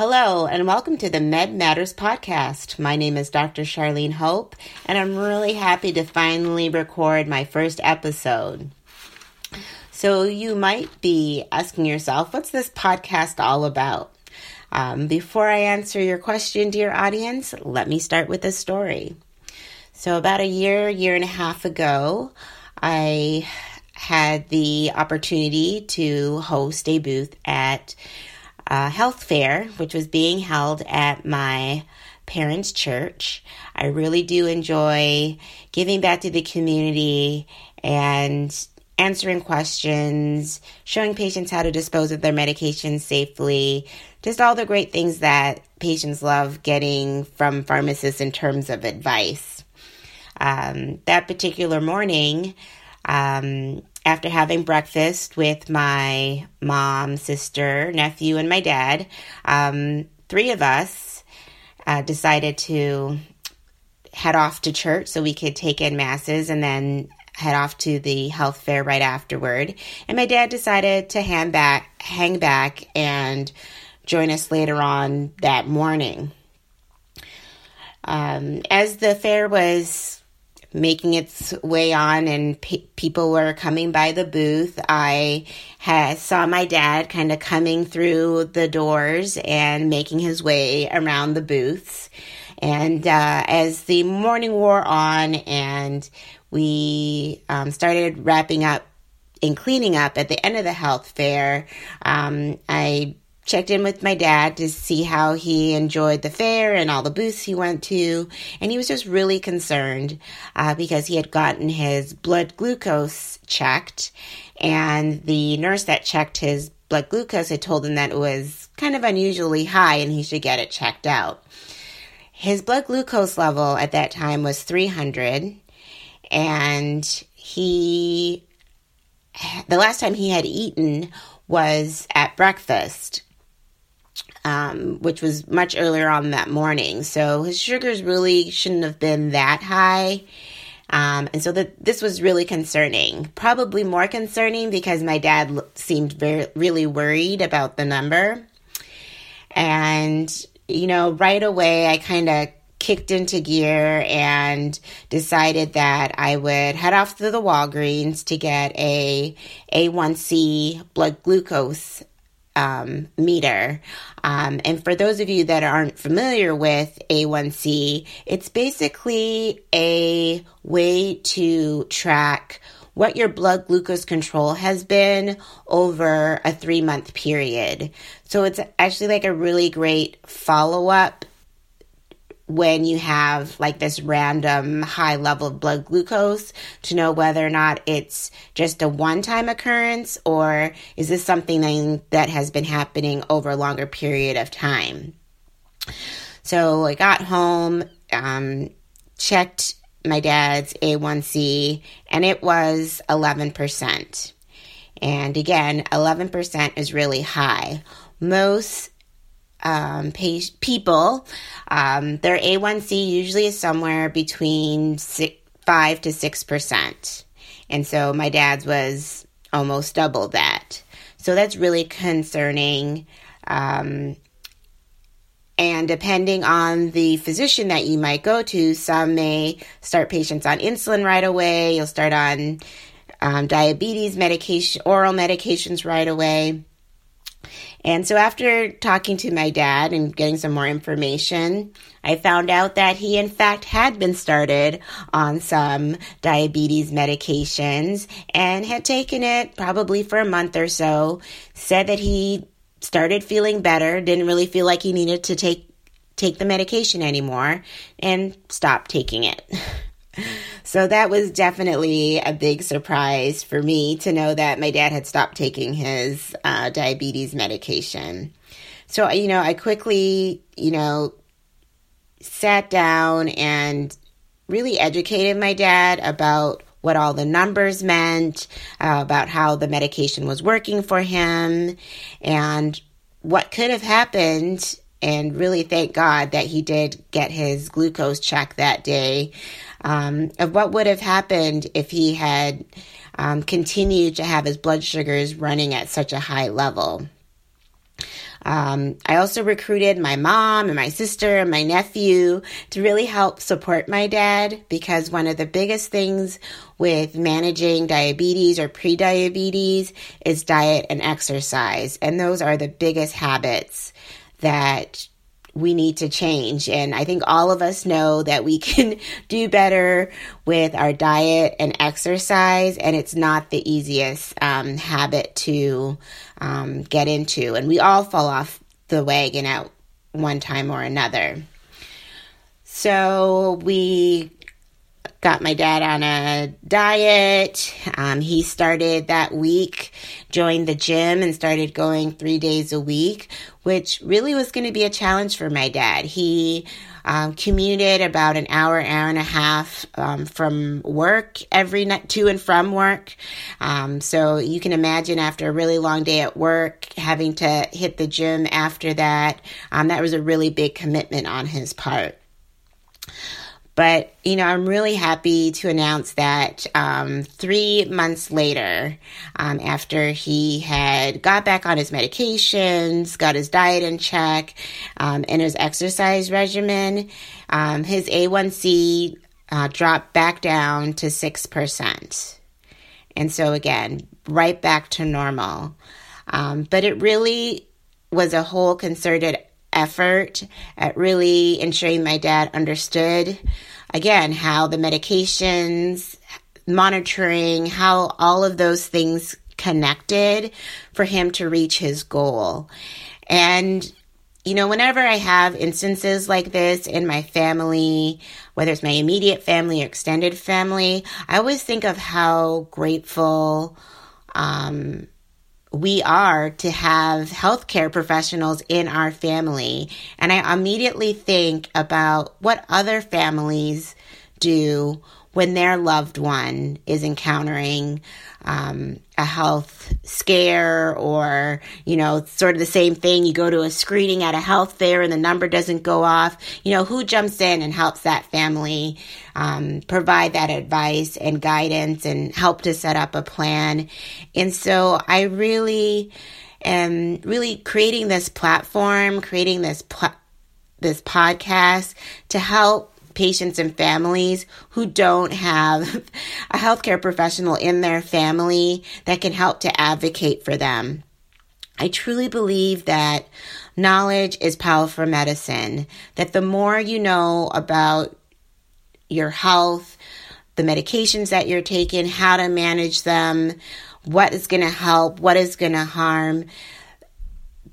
Hello, and welcome to the Med Matters podcast. My name is Dr. Charlene Hope, and I'm really happy to finally record my first episode. So, you might be asking yourself, what's this podcast all about? Um, before I answer your question, dear audience, let me start with a story. So, about a year, year and a half ago, I had the opportunity to host a booth at a health fair, which was being held at my parents' church. I really do enjoy giving back to the community and answering questions, showing patients how to dispose of their medications safely, just all the great things that patients love getting from pharmacists in terms of advice. Um, that particular morning, um, after having breakfast with my mom, sister, nephew, and my dad, um, three of us uh, decided to head off to church so we could take in masses and then head off to the health fair right afterward. And my dad decided to hang back, hang back, and join us later on that morning. Um, as the fair was making its way on and pe- people were coming by the booth. I had, saw my dad kind of coming through the doors and making his way around the booths. And uh, as the morning wore on and we um, started wrapping up and cleaning up at the end of the health fair, um, I checked in with my dad to see how he enjoyed the fair and all the booths he went to. And he was just really concerned uh, because he had gotten his blood glucose checked. And the nurse that checked his blood glucose had told him that it was kind of unusually high and he should get it checked out. His blood glucose level at that time was 300. And he, the last time he had eaten was at breakfast um, which was much earlier on that morning. So his sugars really shouldn't have been that high. Um, and so that this was really concerning. Probably more concerning because my dad seemed very really worried about the number. And you know, right away I kind of kicked into gear and decided that I would head off to the Walgreens to get a A1C blood glucose um, meter. Um, and for those of you that aren't familiar with A1C, it's basically a way to track what your blood glucose control has been over a three month period. So it's actually like a really great follow up when you have like this random high level of blood glucose to know whether or not it's just a one time occurrence or is this something that has been happening over a longer period of time. So I got home, um, checked my dad's A1C, and it was 11%. And again, 11% is really high. Most um, pay- people, um, their A1C usually is somewhere between six, 5 to 6%. And so my dad's was almost double that. So that's really concerning. Um, and depending on the physician that you might go to, some may start patients on insulin right away. You'll start on um, diabetes medication, oral medications right away. And so, after talking to my dad and getting some more information, I found out that he, in fact, had been started on some diabetes medications and had taken it probably for a month or so. Said that he started feeling better, didn't really feel like he needed to take take the medication anymore, and stopped taking it. So that was definitely a big surprise for me to know that my dad had stopped taking his uh, diabetes medication. So, you know, I quickly, you know, sat down and really educated my dad about what all the numbers meant, uh, about how the medication was working for him, and what could have happened. And really thank God that he did get his glucose check that day um, of what would have happened if he had um, continued to have his blood sugars running at such a high level. Um, I also recruited my mom and my sister and my nephew to really help support my dad because one of the biggest things with managing diabetes or prediabetes is diet and exercise. And those are the biggest habits that we need to change. And I think all of us know that we can do better with our diet and exercise, and it's not the easiest um, habit to um, get into. And we all fall off the wagon at one time or another. So we got my dad on a diet. Um, he started that week, joined the gym, and started going three days a week, which really was going to be a challenge for my dad. He um, commuted about an hour, hour and a half um, from work every night to and from work. Um, so you can imagine after a really long day at work, having to hit the gym after that, um, that was a really big commitment on his part. But, you know, I'm really happy to announce that um, three months later, um, after he had got back on his medications, got his diet in check, um, and his exercise regimen, um, his A1C uh, dropped back down to 6%. And so, again, right back to normal. Um, but it really was a whole concerted effort at really ensuring my dad understood again how the medications monitoring how all of those things connected for him to reach his goal. And you know whenever i have instances like this in my family whether it's my immediate family or extended family i always think of how grateful um, we are to have healthcare professionals in our family. And I immediately think about what other families do when their loved one is encountering um, a health scare or, you know, sort of the same thing. You go to a screening at a health fair and the number doesn't go off. You know, who jumps in and helps that family um, provide that advice and guidance and help to set up a plan? And so I really am really creating this platform, creating this pl- this podcast to help patients and families who don't have a healthcare professional in their family that can help to advocate for them. I truly believe that knowledge is powerful medicine, that the more you know about your health, the medications that you're taking, how to manage them, what is going to help, what is going to harm,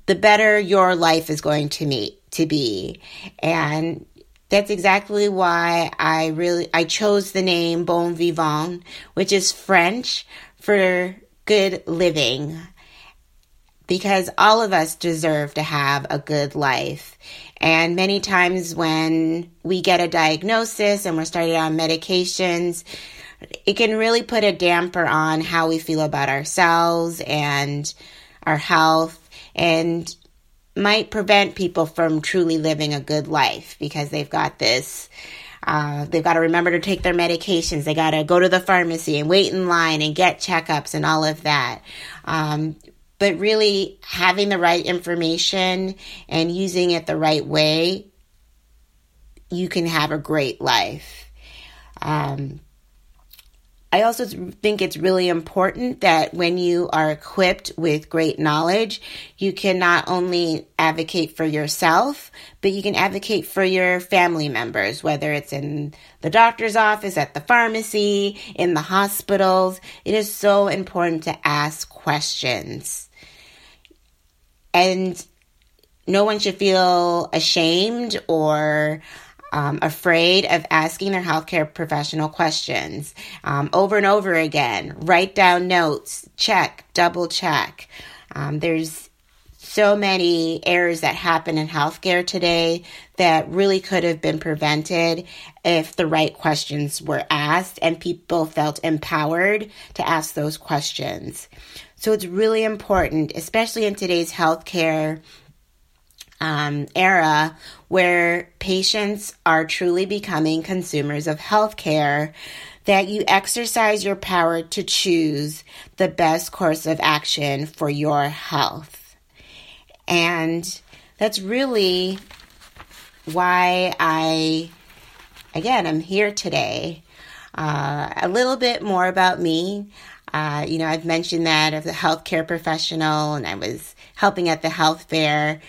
the better your life is going to meet to be. And that's exactly why I really I chose the name Bon Vivant, which is French for good living. Because all of us deserve to have a good life. And many times when we get a diagnosis and we're started on medications, it can really put a damper on how we feel about ourselves and our health. And might prevent people from truly living a good life because they've got this. Uh, they've got to remember to take their medications. They got to go to the pharmacy and wait in line and get checkups and all of that. Um, but really having the right information and using it the right way, you can have a great life. Um, I also think it's really important that when you are equipped with great knowledge, you can not only advocate for yourself, but you can advocate for your family members, whether it's in the doctor's office, at the pharmacy, in the hospitals. It is so important to ask questions. And no one should feel ashamed or um, afraid of asking their healthcare professional questions um, over and over again. Write down notes, check, double check. Um, there's so many errors that happen in healthcare today that really could have been prevented if the right questions were asked and people felt empowered to ask those questions. So it's really important, especially in today's healthcare um, era where patients are truly becoming consumers of healthcare, that you exercise your power to choose the best course of action for your health. And that's really why I, again, I'm here today. Uh, a little bit more about me. Uh, you know, I've mentioned that as a healthcare professional and I was helping at the health fair.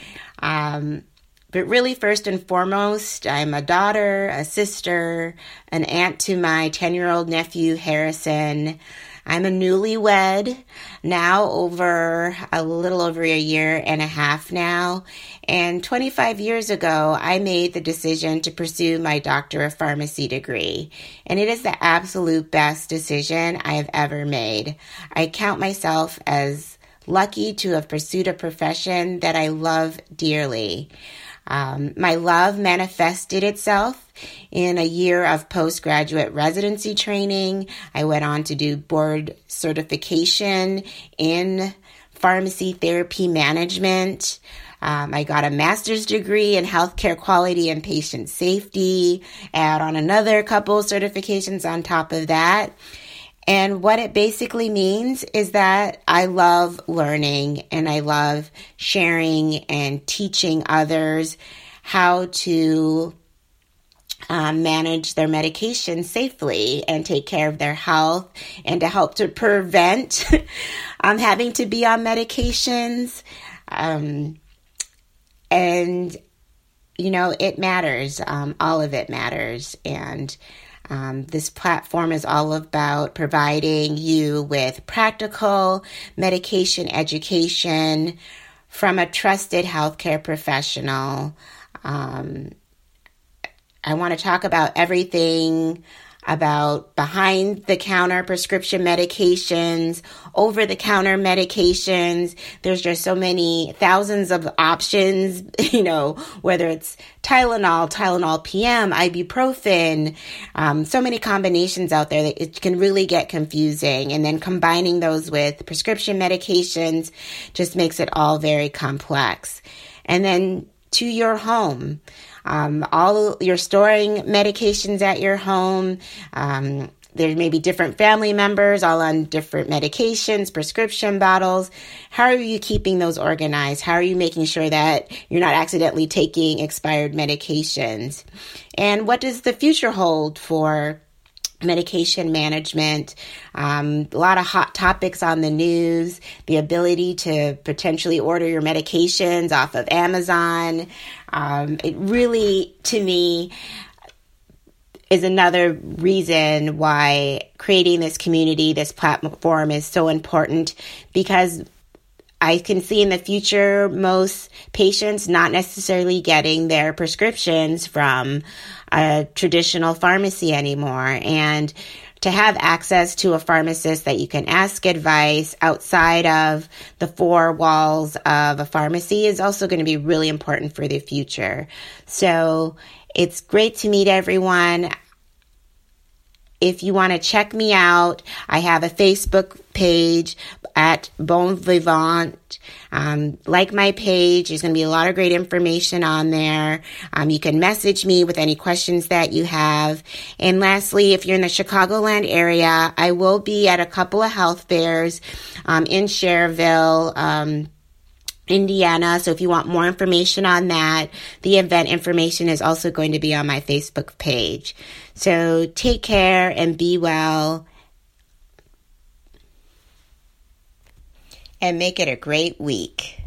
Um, but really, first and foremost, I'm a daughter, a sister, an aunt to my 10 year old nephew, Harrison. I'm a newlywed now over a little over a year and a half now. And 25 years ago, I made the decision to pursue my Doctor of Pharmacy degree. And it is the absolute best decision I have ever made. I count myself as lucky to have pursued a profession that I love dearly. Um, my love manifested itself in a year of postgraduate residency training. I went on to do board certification in pharmacotherapy management. Um, I got a master's degree in healthcare quality and patient safety, add on another couple certifications on top of that. And what it basically means is that I love learning and I love sharing and teaching others how to um, manage their medication safely and take care of their health and to help to prevent um, having to be on medications. Um, and, you know, it matters. Um, all of it matters. And um, this platform is all about providing you with practical medication education from a trusted healthcare professional. Um, I want to talk about everything about behind the counter prescription medications, over the counter medications. There's just so many thousands of options, you know, whether it's Tylenol, Tylenol PM, ibuprofen, um, so many combinations out there that it can really get confusing. And then combining those with prescription medications just makes it all very complex. And then to your home. Um, all you're storing medications at your home. Um, there may be different family members all on different medications, prescription bottles. How are you keeping those organized? How are you making sure that you're not accidentally taking expired medications? And what does the future hold for medication management, um, a lot of hot topics on the news, the ability to potentially order your medications off of Amazon. Um, it really, to me, is another reason why creating this community, this platform is so important because I can see in the future most patients not necessarily getting their prescriptions from a traditional pharmacy anymore. And to have access to a pharmacist that you can ask advice outside of the four walls of a pharmacy is also going to be really important for the future. So it's great to meet everyone. If you want to check me out, I have a Facebook page at Bon Vivant. Um, like my page, there's going to be a lot of great information on there. Um, you can message me with any questions that you have. And lastly, if you're in the Chicagoland area, I will be at a couple of health fairs um, in Schererville. Indiana. So if you want more information on that, the event information is also going to be on my Facebook page. So take care and be well. And make it a great week.